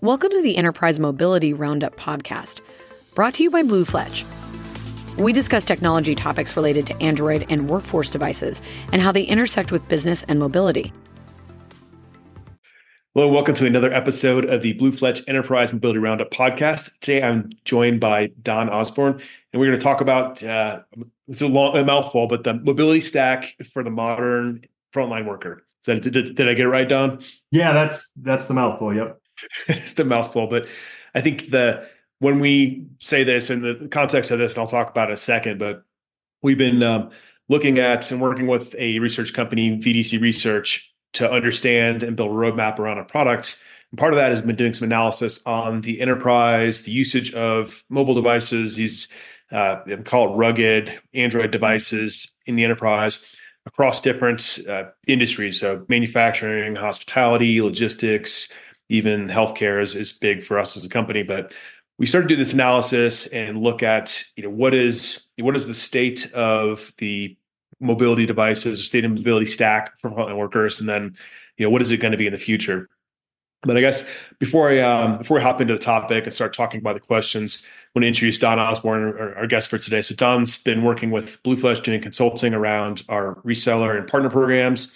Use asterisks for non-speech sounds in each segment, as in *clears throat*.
Welcome to the Enterprise Mobility Roundup podcast, brought to you by Bluefletch. We discuss technology topics related to Android and workforce devices and how they intersect with business and mobility. Hello, welcome to another episode of the Bluefletch Enterprise Mobility Roundup podcast. Today I'm joined by Don Osborne, and we're going to talk about uh, it's a, long, a mouthful, but the mobility stack for the modern frontline worker. That, did, did I get it right, Don? Yeah, that's that's the mouthful. Yep, *laughs* it's the mouthful. But I think the when we say this in the context of this, and I'll talk about it in a second, but we've been um, looking at and working with a research company, VDC Research, to understand and build a roadmap around a product. And part of that has been doing some analysis on the enterprise, the usage of mobile devices, these uh, call it rugged Android devices in the enterprise across different uh, industries. So manufacturing, hospitality, logistics, even healthcare is, is big for us as a company. But we started to do this analysis and look at you know what is what is the state of the mobility devices or state of mobility stack for frontline workers, and then you know what is it going to be in the future. But I guess before I um, before we hop into the topic and start talking about the questions, I want to introduce Don Osborne, our, our guest for today. So Don's been working with Bluefletch doing consulting around our reseller and partner programs.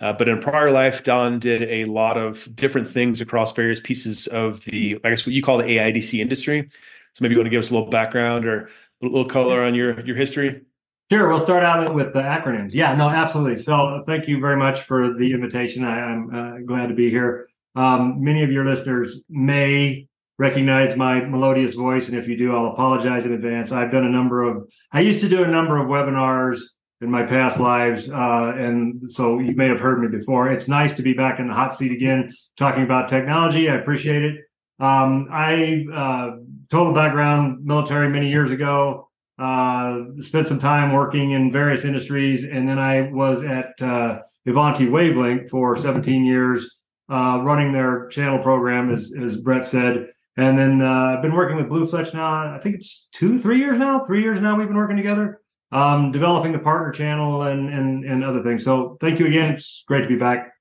Uh, but in prior life, Don did a lot of different things across various pieces of the, I guess what you call the AIDC industry. So maybe you want to give us a little background or a little color on your your history. Sure. We'll start out with the acronyms. Yeah, no, absolutely. So thank you very much for the invitation. I, am uh, glad to be here. Um, many of your listeners may recognize my melodious voice. And if you do, I'll apologize in advance. I've done a number of, I used to do a number of webinars in my past lives. Uh, and so you may have heard me before. It's nice to be back in the hot seat again, talking about technology. I appreciate it. Um, I, uh, total background military many years ago uh, spent some time working in various industries, and then I was at uh, Ivanti Wavelink for 17 years, uh, running their channel program, as as Brett said. And then uh, I've been working with Bluefletch now. I think it's two, three years now. Three years now we've been working together, um, developing the partner channel and and and other things. So thank you again. It's great to be back.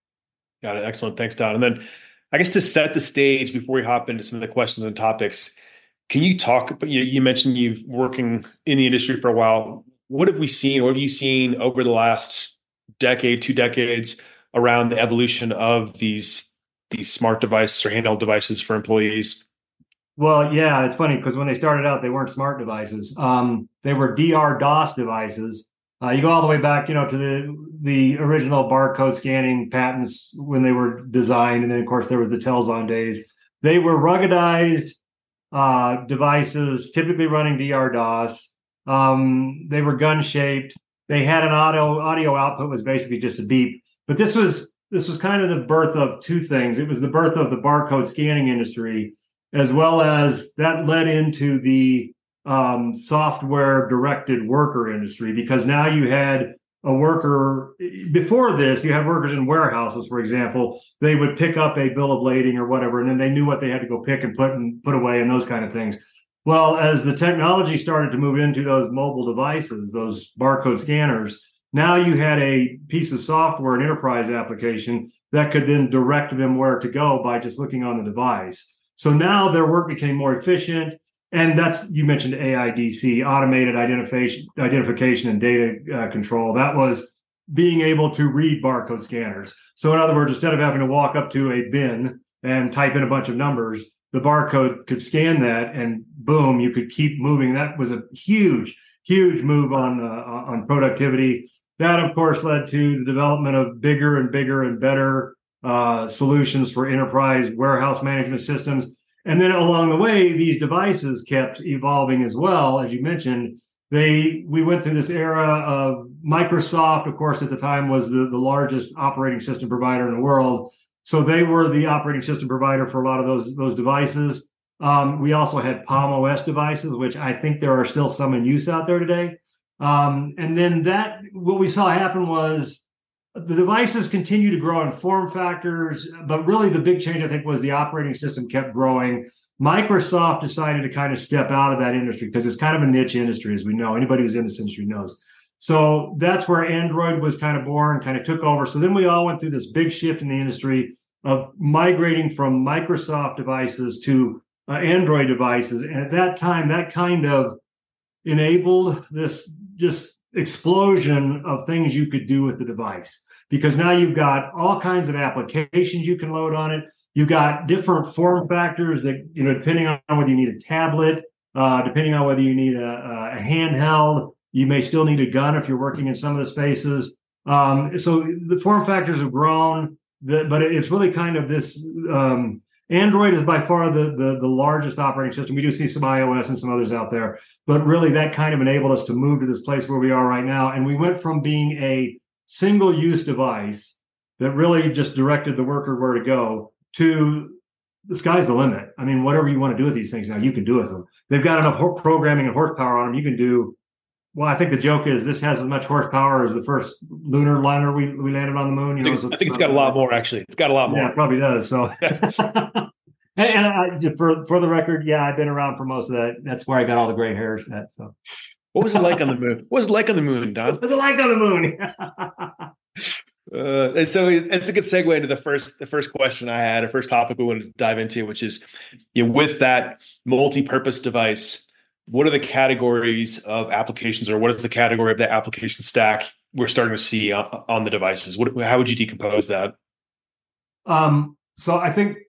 Got it. Excellent. Thanks, Don. And then I guess to set the stage before we hop into some of the questions and topics, can you talk? You, you mentioned you've working in the industry for a while. What have we seen? What have you seen over the last decade, two decades, around the evolution of these these smart devices or handheld devices for employees? Well, yeah, it's funny because when they started out, they weren't smart devices. Um, they were DR DOS devices. Uh, you go all the way back, you know, to the the original barcode scanning patents when they were designed, and then of course there was the Telxon days. They were ruggedized uh, devices, typically running DR DOS. Um, they were gun shaped. They had an audio audio output was basically just a beep. But this was this was kind of the birth of two things. It was the birth of the barcode scanning industry, as well as that led into the um, software directed worker industry because now you had a worker before this you had workers in warehouses for example they would pick up a bill of lading or whatever and then they knew what they had to go pick and put and put away and those kind of things. Well as the technology started to move into those mobile devices those barcode scanners now you had a piece of software an enterprise application that could then direct them where to go by just looking on the device. So now their work became more efficient and that's you mentioned AIDC, automated identification, identification and data uh, control. That was being able to read barcode scanners. So in other words, instead of having to walk up to a bin and type in a bunch of numbers, the barcode could scan that, and boom, you could keep moving. That was a huge, huge move on uh, on productivity. That, of course, led to the development of bigger and bigger and better uh, solutions for enterprise warehouse management systems and then along the way, these devices kept evolving as well. As you mentioned, they we went through this era of Microsoft, of course, at the time was the, the largest operating system provider in the world. So they were the operating system provider for a lot of those those devices. Um, we also had Palm OS devices, which I think there are still some in use out there today. Um, and then that what we saw happen was the devices continue to grow in form factors, but really the big change, I think, was the operating system kept growing. Microsoft decided to kind of step out of that industry because it's kind of a niche industry, as we know. Anybody who's in this industry knows. So that's where Android was kind of born, kind of took over. So then we all went through this big shift in the industry of migrating from Microsoft devices to uh, Android devices. And at that time, that kind of enabled this just explosion of things you could do with the device because now you've got all kinds of applications you can load on it. You've got different form factors that, you know, depending on whether you need a tablet, uh, depending on whether you need a, a, handheld, you may still need a gun if you're working in some of the spaces. Um, so the form factors have grown, but it's really kind of this um, Android is by far the, the, the largest operating system. We do see some iOS and some others out there, but really that kind of enabled us to move to this place where we are right now. And we went from being a single use device that really just directed the worker where to go to the sky's the limit. I mean, whatever you want to do with these things now, you can do with them. They've got enough programming and horsepower on them. You can do. Well, I think the joke is this has as much horsepower as the first lunar lander we, we landed on the moon. You know, I think, it's, I think it's got a lot more. Actually, it's got a lot more. Yeah, it probably does. So, *laughs* *laughs* and, and I, for for the record, yeah, I've been around for most of that. That's where I got all the gray hairs. At so. What was it like on the moon? What was it like on the moon, Don? What was it like on the moon? *laughs* uh, and so it's a good segue into the first the first question I had, a first topic we wanted to dive into, which is, you know, with that multi-purpose device, what are the categories of applications, or what is the category of the application stack we're starting to see on, on the devices? What, how would you decompose that? Um, so I think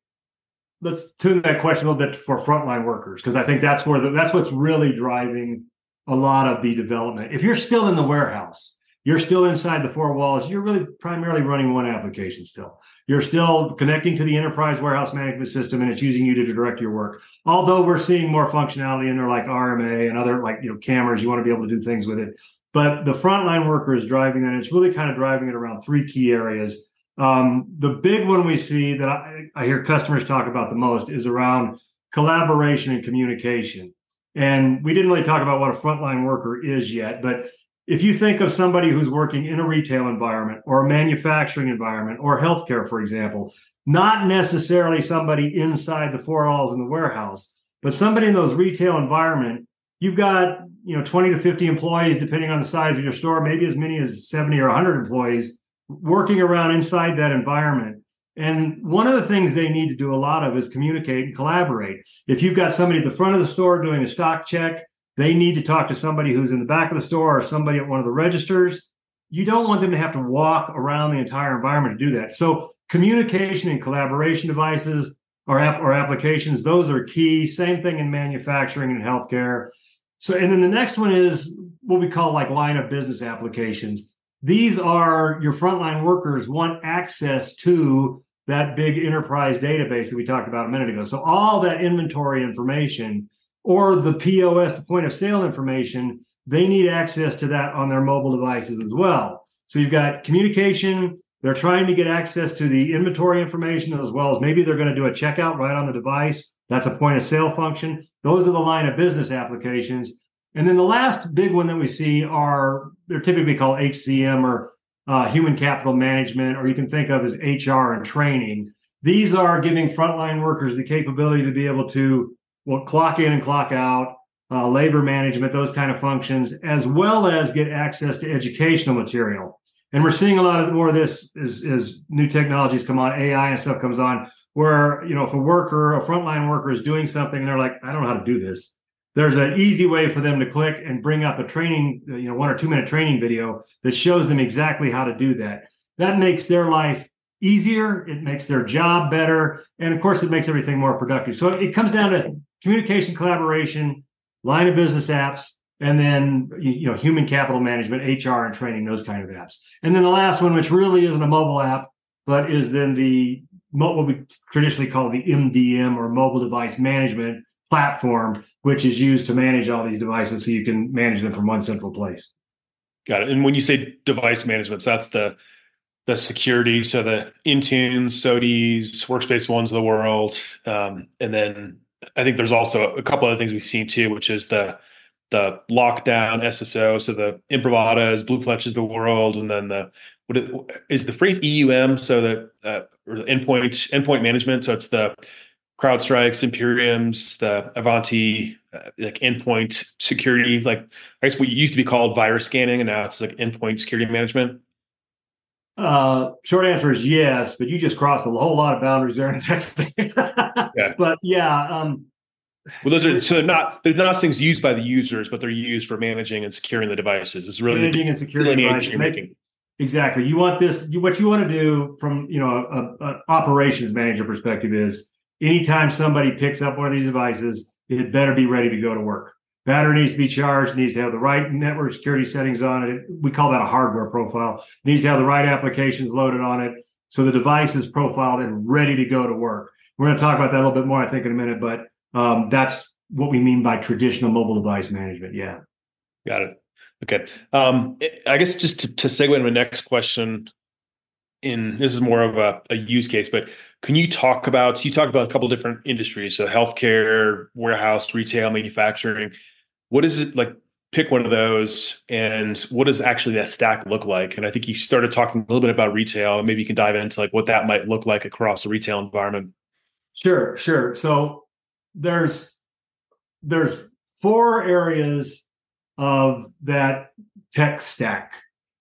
let's tune that question a little bit for frontline workers because I think that's where the, that's what's really driving a lot of the development. If you're still in the warehouse, you're still inside the four walls, you're really primarily running one application still. You're still connecting to the enterprise warehouse management system and it's using you to direct your work. Although we're seeing more functionality in there like RMA and other like, you know, cameras, you want to be able to do things with it. But the frontline worker is driving that. It's really kind of driving it around three key areas. Um, the big one we see that I, I hear customers talk about the most is around collaboration and communication. And we didn't really talk about what a frontline worker is yet, but if you think of somebody who's working in a retail environment or a manufacturing environment or healthcare, for example, not necessarily somebody inside the four walls in the warehouse, but somebody in those retail environment, you've got you know 20 to 50 employees, depending on the size of your store, maybe as many as 70 or 100 employees working around inside that environment. And one of the things they need to do a lot of is communicate and collaborate. If you've got somebody at the front of the store doing a stock check, they need to talk to somebody who's in the back of the store or somebody at one of the registers. You don't want them to have to walk around the entire environment to do that. So communication and collaboration devices or, app, or applications, those are key. Same thing in manufacturing and healthcare. So, and then the next one is what we call like line of business applications. These are your frontline workers want access to that big enterprise database that we talked about a minute ago. So all that inventory information or the POS, the point of sale information, they need access to that on their mobile devices as well. So you've got communication. They're trying to get access to the inventory information as well as maybe they're going to do a checkout right on the device. That's a point of sale function. Those are the line of business applications. And then the last big one that we see are they're typically called HCM or uh, human capital management, or you can think of as HR and training. These are giving frontline workers the capability to be able to well clock in and clock out, uh, labor management, those kind of functions, as well as get access to educational material. And we're seeing a lot of more of this as, as new technologies come on, AI and stuff comes on, where you know if a worker, a frontline worker is doing something and they're like, I don't know how to do this there's an easy way for them to click and bring up a training, you know, one or two minute training video that shows them exactly how to do that. That makes their life easier. It makes their job better. And of course, it makes everything more productive. So it comes down to communication, collaboration, line of business apps, and then, you know, human capital management, HR and training, those kind of apps. And then the last one, which really isn't a mobile app, but is then the what we traditionally call the MDM or mobile device management, platform, which is used to manage all these devices so you can manage them from one central place. Got it. And when you say device management, so that's the the security, so the Intune, SOTIs, Workspace Ones of the world, um, and then I think there's also a couple other things we've seen too, which is the the lockdown SSO, so the Imprivatas, Bluefletches the world, and then the what is the phrase EUM, so the uh, or the endpoint endpoint management. So it's the CrowdStrikes, Imperiums, the Ivanti, uh, like endpoint security, like I guess what used to be called virus scanning, and now it's like endpoint security management. Uh, short answer is yes, but you just crossed a whole lot of boundaries there in texting. yeah. *laughs* But yeah, um, well, those are so they're not they're not things used by the users, but they're used for managing and securing the devices. It's really managing and securing devices. Making. Exactly. You want this. You, what you want to do from you know a, a, operations manager perspective is anytime somebody picks up one of these devices, it better be ready to go to work. Battery needs to be charged, needs to have the right network security settings on it. We call that a hardware profile. Needs to have the right applications loaded on it. So the device is profiled and ready to go to work. We're going to talk about that a little bit more, I think, in a minute, but um, that's what we mean by traditional mobile device management. Yeah. Got it. Okay. Um, I guess just to, to segue into my next question, in this is more of a, a use case, but can you talk about? You talk about a couple different industries, so healthcare, warehouse, retail, manufacturing. What is it like? Pick one of those, and what does actually that stack look like? And I think you started talking a little bit about retail, and maybe you can dive into like what that might look like across a retail environment. Sure, sure. So there's there's four areas of that tech stack.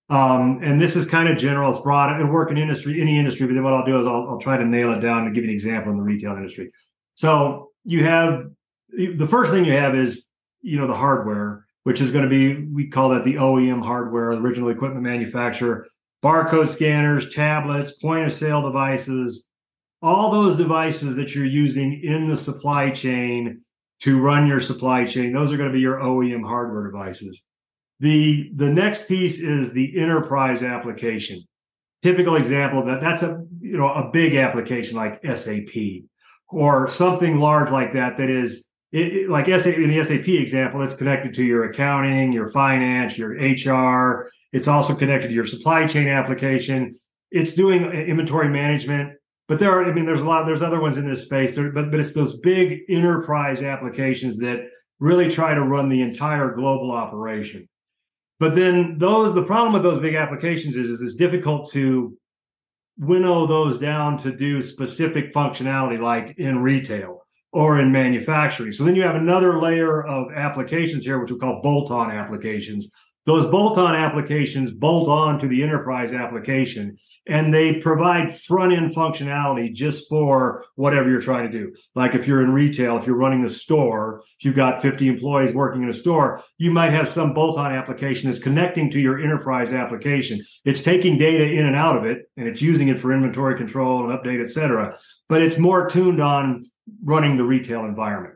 Um, and this is kind of general. It's broad. It'll work in industry, any industry. But then what I'll do is I'll, I'll try to nail it down and give you an example in the retail industry. So you have the first thing you have is you know the hardware, which is going to be we call that the OEM hardware, the original equipment manufacturer, barcode scanners, tablets, point of sale devices, all those devices that you're using in the supply chain to run your supply chain. Those are going to be your OEM hardware devices. The the next piece is the enterprise application. Typical example that that's a you know a big application like SAP or something large like that that is it, like SAP, in the SAP example, it's connected to your accounting, your finance, your HR. It's also connected to your supply chain application. It's doing inventory management. But there are, I mean, there's a lot, there's other ones in this space, there, but, but it's those big enterprise applications that really try to run the entire global operation. But then those, the problem with those big applications is, is it's difficult to winnow those down to do specific functionality like in retail or in manufacturing. So then you have another layer of applications here, which we call bolt on applications, those bolt-on applications bolt on to the enterprise application and they provide front-end functionality just for whatever you're trying to do. Like if you're in retail, if you're running the store, if you've got 50 employees working in a store, you might have some bolt-on application that's connecting to your enterprise application. It's taking data in and out of it and it's using it for inventory control and update, et cetera. But it's more tuned on running the retail environment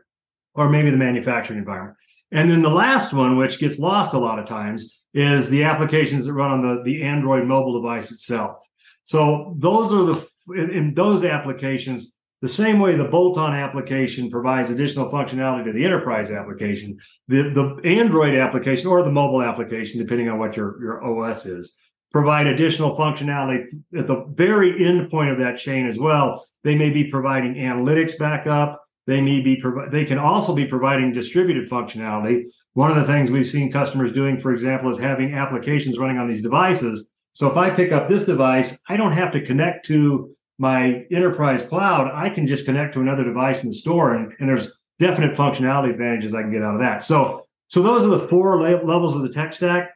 or maybe the manufacturing environment. And then the last one, which gets lost a lot of times, is the applications that run on the, the Android mobile device itself. So those are the in, in those applications, the same way the bolt-on application provides additional functionality to the enterprise application, the, the Android application or the mobile application, depending on what your, your OS is, provide additional functionality at the very end point of that chain as well. They may be providing analytics backup. They may be provi- they can also be providing distributed functionality. One of the things we've seen customers doing, for example, is having applications running on these devices. So if I pick up this device, I don't have to connect to my enterprise cloud. I can just connect to another device in the store, and, and there's definite functionality advantages I can get out of that. So so those are the four levels of the tech stack,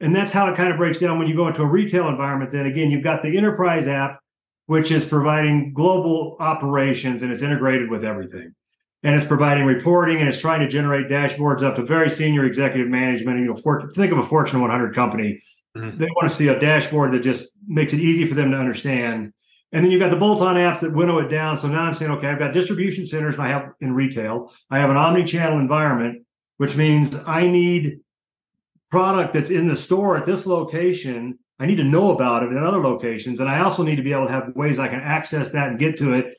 and that's how it kind of breaks down when you go into a retail environment. Then again, you've got the enterprise app which is providing global operations and it's integrated with everything. And it's providing reporting and it's trying to generate dashboards up to very senior executive management. And You know, for, think of a Fortune 100 company. Mm-hmm. They want to see a dashboard that just makes it easy for them to understand. And then you've got the bolt-on apps that winnow it down. So now I'm saying, okay, I've got distribution centers I have in retail. I have an omni-channel environment, which means I need product that's in the store at this location I need to know about it in other locations. And I also need to be able to have ways I can access that and get to it.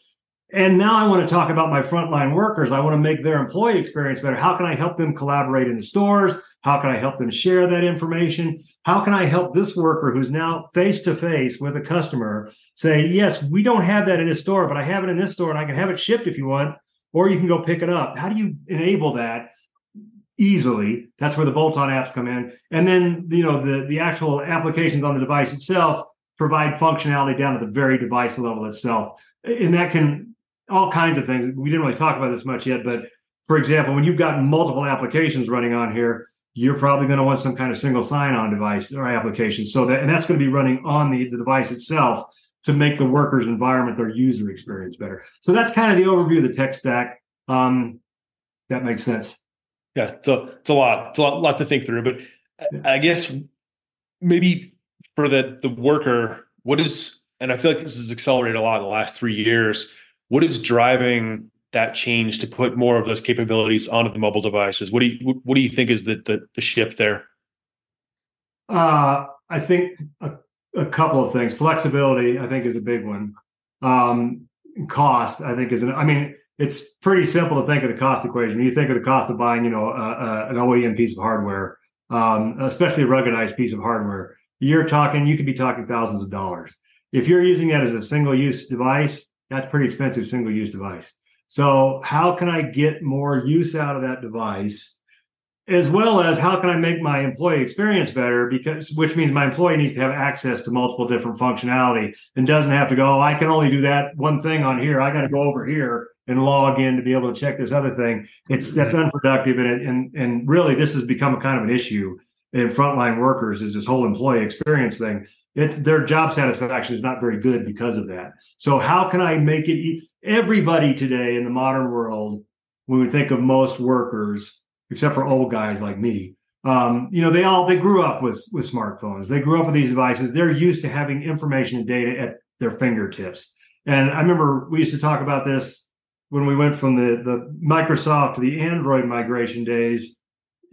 And now I want to talk about my frontline workers. I want to make their employee experience better. How can I help them collaborate in the stores? How can I help them share that information? How can I help this worker who's now face to face with a customer say, yes, we don't have that in this store, but I have it in this store and I can have it shipped if you want, or you can go pick it up. How do you enable that? Easily. That's where the bolt-on apps come in. And then, you know, the, the actual applications on the device itself provide functionality down to the very device level itself. And that can all kinds of things. We didn't really talk about this much yet, but for example, when you've got multiple applications running on here, you're probably going to want some kind of single sign-on device or application. So that and that's going to be running on the, the device itself to make the worker's environment, their user experience better. So that's kind of the overview of the tech stack. Um, that makes sense. Yeah, it's a it's a lot. It's a lot, lot to think through. But I guess maybe for the the worker, what is and I feel like this has accelerated a lot in the last three years. What is driving that change to put more of those capabilities onto the mobile devices? What do you what do you think is the the, the shift there? Uh, I think a, a, couple of things. Flexibility, I think, is a big one. Um, cost, I think, is an. I mean, it's pretty simple to think of the cost equation. You think of the cost of buying, you know, an OEM piece of hardware, um, especially a ruggedized piece of hardware. You're talking, you could be talking thousands of dollars. If you're using that as a single use device, that's pretty expensive single use device. So, how can I get more use out of that device? As well as how can I make my employee experience better? Because which means my employee needs to have access to multiple different functionality and doesn't have to go, oh, I can only do that one thing on here. I got to go over here and log in to be able to check this other thing. It's that's unproductive and and and really this has become a kind of an issue in frontline workers is this whole employee experience thing. It, their job satisfaction is not very good because of that. So how can I make it? Everybody today in the modern world, when we think of most workers, except for old guys like me, um, you know, they all they grew up with with smartphones. They grew up with these devices. They're used to having information and data at their fingertips. And I remember we used to talk about this when we went from the the Microsoft to the Android migration days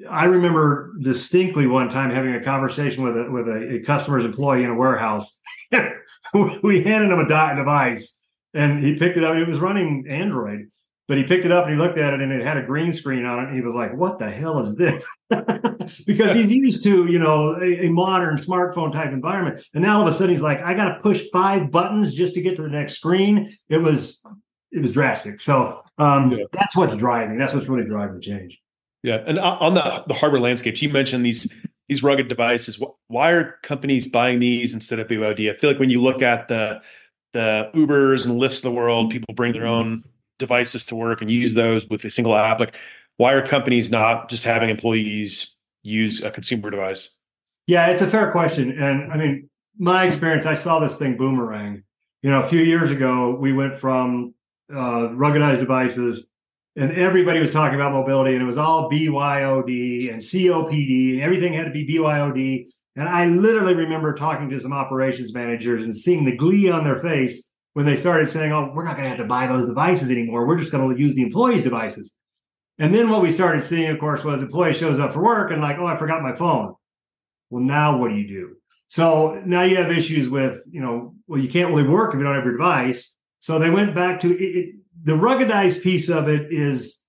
I remember distinctly one time having a conversation with a with a, a customer's employee in a warehouse. *laughs* we handed him a device, and he picked it up. It was running Android, but he picked it up and he looked at it, and it had a green screen on it. And he was like, "What the hell is this?" *laughs* because he's used to you know a, a, modern smartphone type environment, and now all of a sudden he's like, "I got to push five buttons just to get to the next screen." It was it was drastic. So um, yeah. that's what's driving. That's what's really driving the change. Yeah, and on the the hardware landscapes, you mentioned these these rugged devices. Why are companies buying these instead of BYOD? I feel like when you look at the the Ubers and Lyfts of the world, people bring their own devices to work and use those with a single app. Like, why are companies not just having employees use a consumer device? Yeah, it's a fair question, and I mean, my experience, I saw this thing boomerang. You know, a few years ago, we went from uh, ruggedized devices and everybody was talking about mobility and it was all BYOD and COPD and everything had to be BYOD. And I literally remember talking to some operations managers and seeing the glee on their face when they started saying, Oh, we're not going to have to buy those devices anymore. We're just going to use the employees' devices. And then what we started seeing, of course, was employee shows up for work and like, Oh, I forgot my phone. Well, now what do you do? So now you have issues with, you know, well, you can't really work if you don't have your device. So they went back to it, the ruggedized piece of it is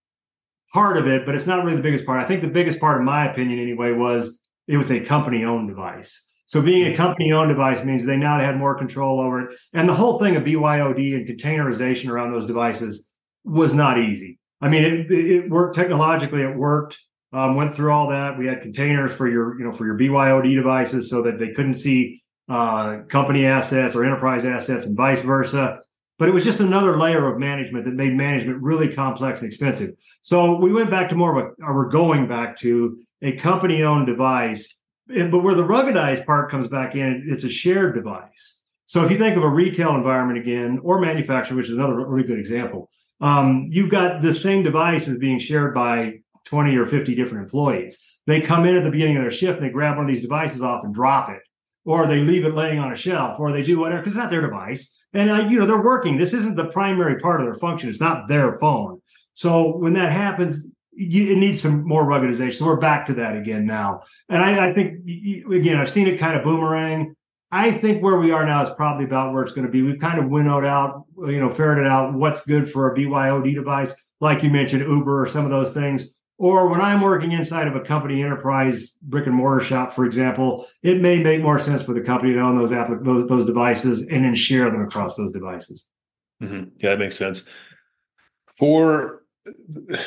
part of it, but it's not really the biggest part. I think the biggest part, in my opinion, anyway, was it was a company owned device. So being a company owned device means they now had more control over it. And the whole thing of BYOD and containerization around those devices was not easy. I mean, it, it worked technologically. It worked. Um, went through all that. We had containers for your, you know, for your BYOD devices so that they couldn't see uh, company assets or enterprise assets and vice versa but it was just another layer of management that made management really complex and expensive. So we went back to more of a, or we're going back to a company owned device. But where the ruggedized part comes back in, it's a shared device. So if you think of a retail environment again, or manufacturing, which is another really good example, um, you've got the same device as being shared by 20 or 50 different employees. They come in at the beginning of their shift and they grab one of these devices off and drop it, or they leave it laying on a shelf, or they do whatever, because it's not their device and you know they're working. This isn't the primary part of their function. It's not their phone. So when that happens, you, it needs some more ruggedization. So we're back to that again now. And I, I think again, I've seen it kind of boomerang. I think where we are now is probably about where it's going to be. We've kind of winnowed out, you know, ferreted out what's good for a BYOD device, like you mentioned, Uber or some of those things. Or when I'm working inside of a company enterprise brick and mortar shop, for example, it may make more sense for the company to own those applic- those, those devices and then share them across those devices. Mm-hmm. Yeah, that makes sense. For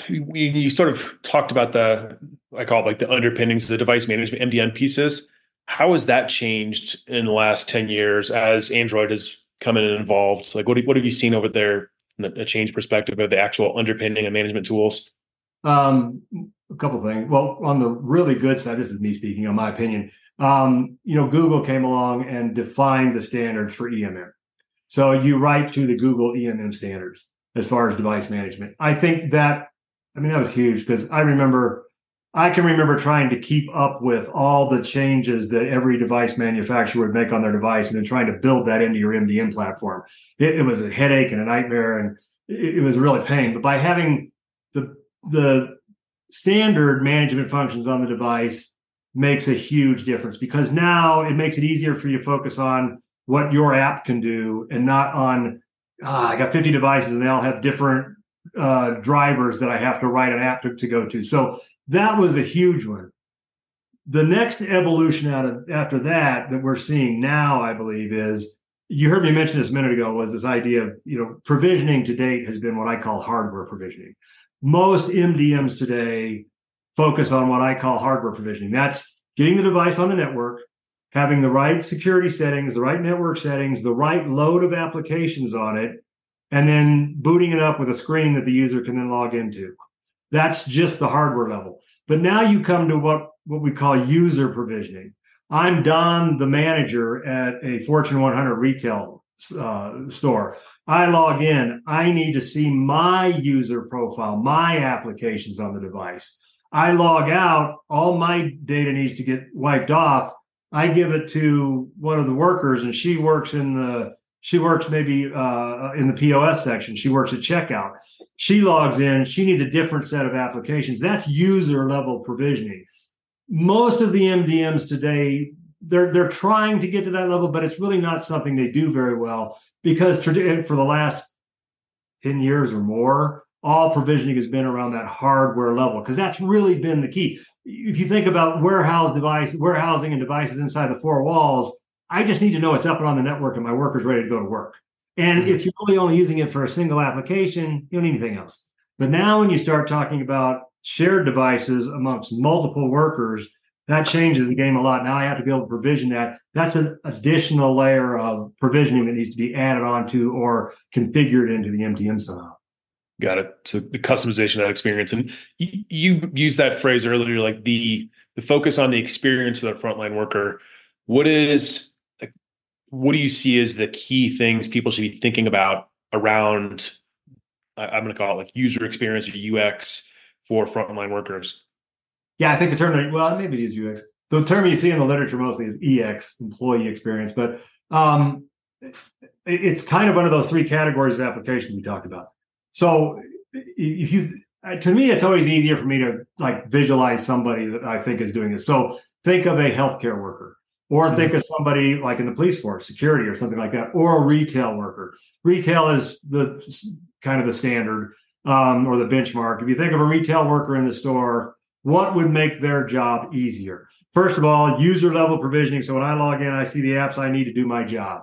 you sort of talked about the I call it like the underpinnings of the device management MDM pieces. How has that changed in the last ten years as Android has come in and evolved? Like, what what have you seen over there? a change perspective of the actual underpinning and management tools? Um, a couple things. Well, on the really good side, this is me speaking on my opinion. Um, you know, Google came along and defined the standards for EMM. So you write to the Google EMM standards as far as device management. I think that, I mean, that was huge because I remember, I can remember trying to keep up with all the changes that every device manufacturer would make on their device and then trying to build that into your MDM platform. It, it was a headache and a nightmare and it, it was really pain. But by having the, standard management functions on the device makes a huge difference because now it makes it easier for you to focus on what your app can do and not on ah, I got 50 devices and they all have different uh, drivers that I have to write an app to, to go to. So that was a huge one. The next evolution out of after that that we're seeing now, I believe, is you heard me mention this a minute ago was this idea of you know provisioning to date has been what I call hardware provisioning. Most MDMs today focus on what I call hardware provisioning. That's getting the device on the network, having the right security settings, the right network settings, the right load of applications on it, and then booting it up with a screen that the user can then log into. That's just the hardware level. But now you come to what, what we call user provisioning. I'm Don, the manager at a Fortune 100 retail uh, store. I log in. I need to see my user profile, my applications on the device. I log out. All my data needs to get wiped off I give it to one of the workers, and she works in the she works maybe uh, in the POS section. She works at checkout. She logs in. She needs a different set of applications. That's user level provisioning. Most of the MDMs today, they're they're trying to get to that level, but it's really not something they do very well because for the last ten years or more, all provisioning has been around that hardware level because that's really been the key. If you think about warehouse device, warehousing and devices inside the four walls, I just need to know it's up and on the network and my worker's ready to go to work. And mm-hmm. if you're really only using it for a single application, you don't need anything else. But now when you start talking about shared devices amongst multiple workers, that changes the game a lot. Now I have to be able to provision that. That's an additional layer of provisioning that needs to be added onto or configured into the MDM somehow. Got it. So the customization of that experience, and you, you used that phrase earlier, like the the focus on the experience of the frontline worker. What is what do you see as the key things people should be thinking about around? I'm going to call it like user experience or UX for frontline workers. Yeah, I think the term well maybe it is UX. The term you see in the literature mostly is EX, employee experience, but um, it's kind of one of those three categories of applications we talked about. So if you to me, it's always easier for me to like visualize somebody that I think is doing this. So think of a healthcare worker, or mm-hmm. think of somebody like in the police force, security, or something like that, or a retail worker. Retail is the kind of the standard um, or the benchmark. If you think of a retail worker in the store, what would make their job easier? First of all, user level provisioning. So when I log in, I see the apps I need to do my job.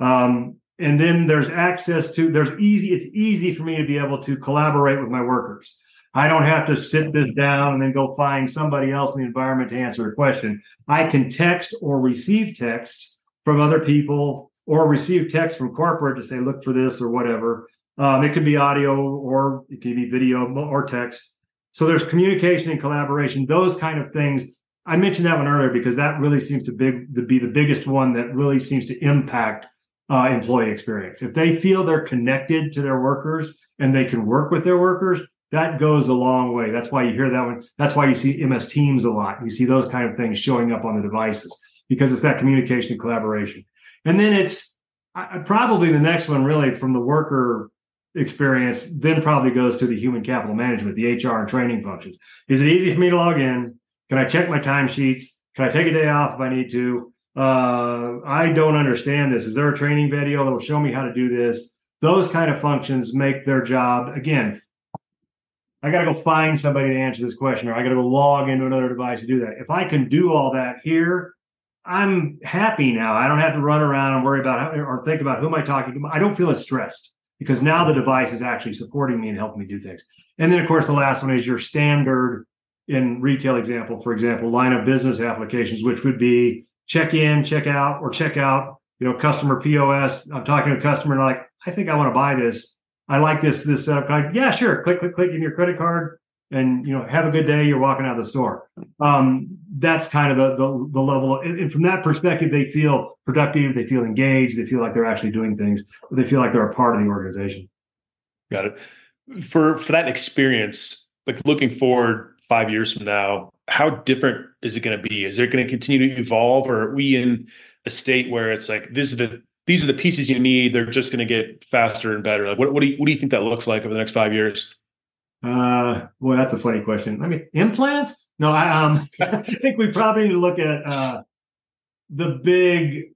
Um, and then there's access to there's easy it's easy for me to be able to collaborate with my workers i don't have to sit this down and then go find somebody else in the environment to answer a question i can text or receive texts from other people or receive text from corporate to say look for this or whatever um, it could be audio or it could be video or text so there's communication and collaboration those kind of things i mentioned that one earlier because that really seems to, big, to be the biggest one that really seems to impact uh, employee experience. If they feel they're connected to their workers and they can work with their workers, that goes a long way. That's why you hear that one. That's why you see MS Teams a lot. You see those kind of things showing up on the devices because it's that communication and collaboration. And then it's I, probably the next one, really, from the worker experience, then probably goes to the human capital management, the HR and training functions. Is it easy for me to log in? Can I check my timesheets? Can I take a day off if I need to? uh, I don't understand this. Is there a training video that will show me how to do this? Those kind of functions make their job again. I got to go find somebody to answer this question, or I got to go log into another device to do that. If I can do all that here, I'm happy now. I don't have to run around and worry about how, or think about who am I talking to. I don't feel as stressed because now the device is actually supporting me and helping me do things. And then, of course, the last one is your standard in retail example, for example, line of business applications, which would be check in, check out, or check out, you know, customer POS. I'm talking to a customer and I'm like, I think I want to buy this. I like this, this. Like, yeah, sure. Click, click, click in your credit card. And you know have a good day you're walking out of the store. Um, that's kind of the the, the level and, and, from that perspective they feel productive they feel engaged they feel like they're actually doing things they feel like they're a part of the organization. Got it. For for that experience like looking forward five years from now how different is it going to be? Is it going to continue to evolve or are we in a state where it's like this is the these are the pieces you need they're just going to get faster and better? Like what, what do you what do you think that looks like over the next five years uh, well, that's a funny question. I mean, implants? No, I um, *laughs* I think we probably need to look at uh, the big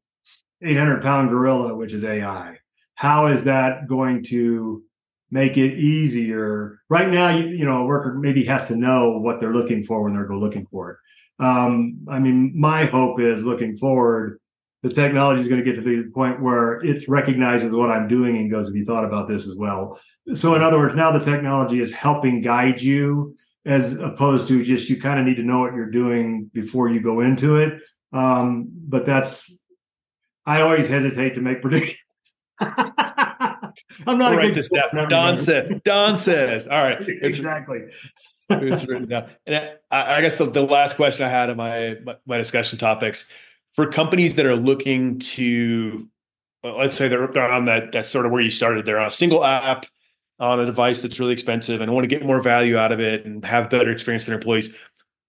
800 pound gorilla, which is AI. How is that going to make it easier? Right now, you, you know, a worker maybe has to know what they're looking for when they're looking for it. Um, I mean, my hope is looking forward the technology is going to get to the point where it recognizes what I'm doing and goes, Have you thought about this as well? So, in other words, now the technology is helping guide you as opposed to just you kind of need to know what you're doing before you go into it. Um, but that's, I always hesitate to make *laughs* predictions. I'm not write this down. Don said. Don says. All right. *laughs* It's, exactly. it's written down. And I, I guess the, the, last question I had in my, my, my discussion topics for companies that are looking to let's say they're, they're on that that's sort of where you started. They're on a single app on a device that's really expensive and want to get more value out of it and have better experience for their employees.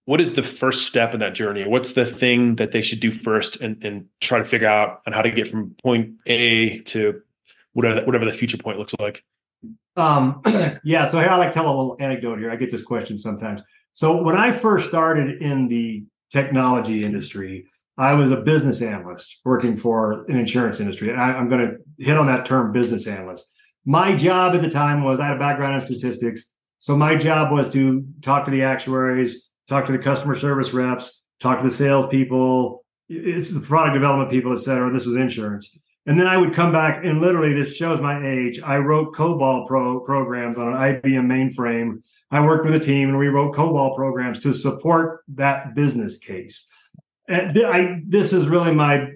What is the first step in that journey? What's the thing that they should do first and, and try to figure out on how to get from point a to whatever whatever the future point looks like? Um, *clears throat* yeah so here i like to tell a little anecdote here. I get this question sometimes. So when i first started in the technology industry I was a business analyst working for an insurance industry. And I, am going to hit on that term business analyst. My job at the time was I had a background in statistics. So my job was to talk to the actuaries, talk to the customer service reps, talk to the salespeople, it's the product development people, et cetera. This was insurance. And then I would come back and literally, this shows my age. I wrote COBOL pro programs on an IBM mainframe. I worked with a team and we wrote COBOL programs to support that business case. I, this is really my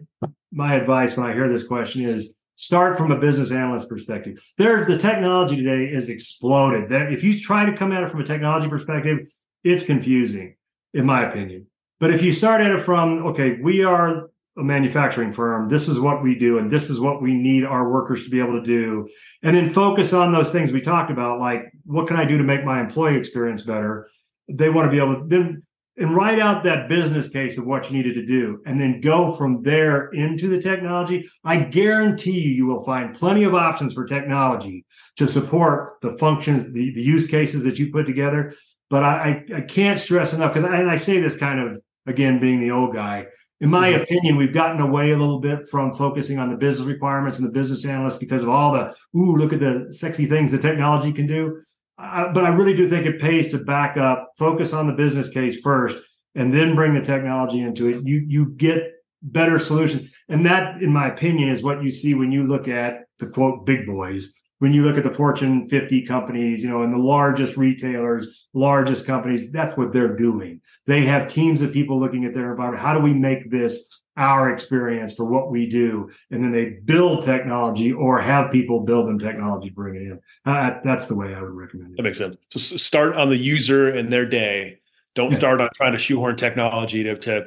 my advice when I hear this question is start from a business analyst perspective. There's the technology today is exploded. That if you try to come at it from a technology perspective, it's confusing, in my opinion. But if you start at it from okay, we are a manufacturing firm. This is what we do, and this is what we need our workers to be able to do. And then focus on those things we talked about, like what can I do to make my employee experience better? They want to be able to then and write out that business case of what you needed to do and then go from there into the technology i guarantee you you will find plenty of options for technology to support the functions the, the use cases that you put together but i i, I can't stress enough because I, and i say this kind of again being the old guy in my mm-hmm. opinion we've gotten away a little bit from focusing on the business requirements and the business analysts because of all the ooh look at the sexy things the technology can do I, but I really do think it pays to back up, focus on the business case first, and then bring the technology into it. You you get better solutions, and that, in my opinion, is what you see when you look at the quote big boys. When you look at the Fortune 50 companies, you know, and the largest retailers, largest companies, that's what they're doing. They have teams of people looking at their environment. How do we make this our experience for what we do and then they build technology or have people build them technology bring it in. Uh, that's the way i would recommend it. That makes sense. So start on the user and their day. Don't start on trying to shoehorn technology to to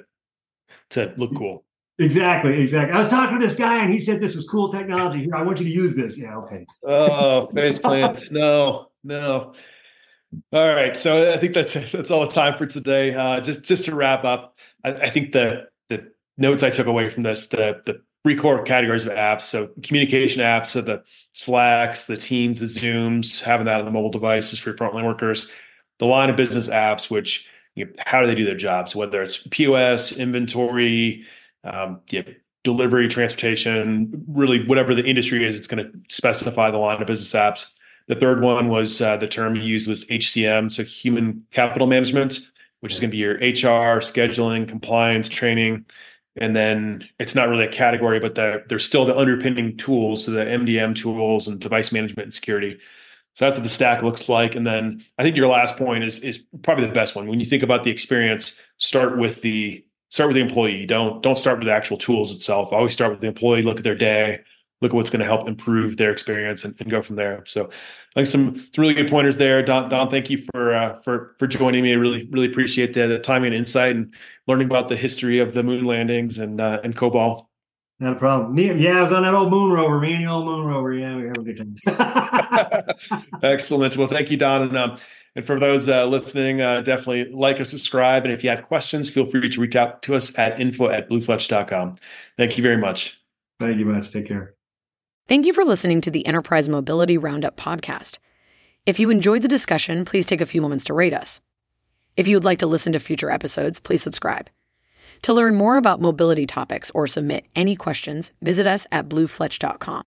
to look cool. Exactly exactly. I was talking to this guy and he said this is cool technology. Here i want you to use this. Yeah okay. Oh face *laughs* plant. No no. All right so i think that's that's all the time for today. Uh, just just to wrap up I, I think the notes I took away from this the the three core categories of apps. So communication apps, so the Slacks, the Teams, the Zooms, having that on the mobile devices for your frontline workers. The line of business apps, which you know, how do they do their jobs? Whether it's POS, inventory, um, you know, delivery, transportation, really whatever the industry is, it's going to specify the line of business apps. The third one was uh, the term you used was HCM, so human capital management, which is going to be your HR, scheduling, compliance, training and then it's not really a category, but the, there's still the underpinning tools, so the MDM tools and device management and security. So that's what the stack looks like. And then I think your last point is is probably the best one. When you think about the experience, start with the start with the employee. Don't don't start with the actual tools itself. Always start with the employee. Look at their day. Look at what's going to help improve their experience and, and, go from there. So, I think some, some really good pointers there, Don. Don, thank you for uh, for for joining me. I really really appreciate the, the time and insight and learning about the history of the moon landings and uh, and COBOL. Not a problem. Me, yeah, I was on that old moon rover. Me and the old moon rover. Yeah, we have a good time. *laughs* *laughs* Excellent. Well, thank you, Don, and um, and for those uh, listening, uh, definitely like or subscribe. And if you have questions, feel free to reach out to us at info at bluefletch.com. Thank you very much. Thank you much. Take care. Thank you for listening to the Enterprise Mobility Roundup podcast. If you enjoyed the discussion, please take a few moments to rate us. If you would like to listen to future episodes, please subscribe. To learn more about mobility topics or submit any questions, visit us at bluefletch.com.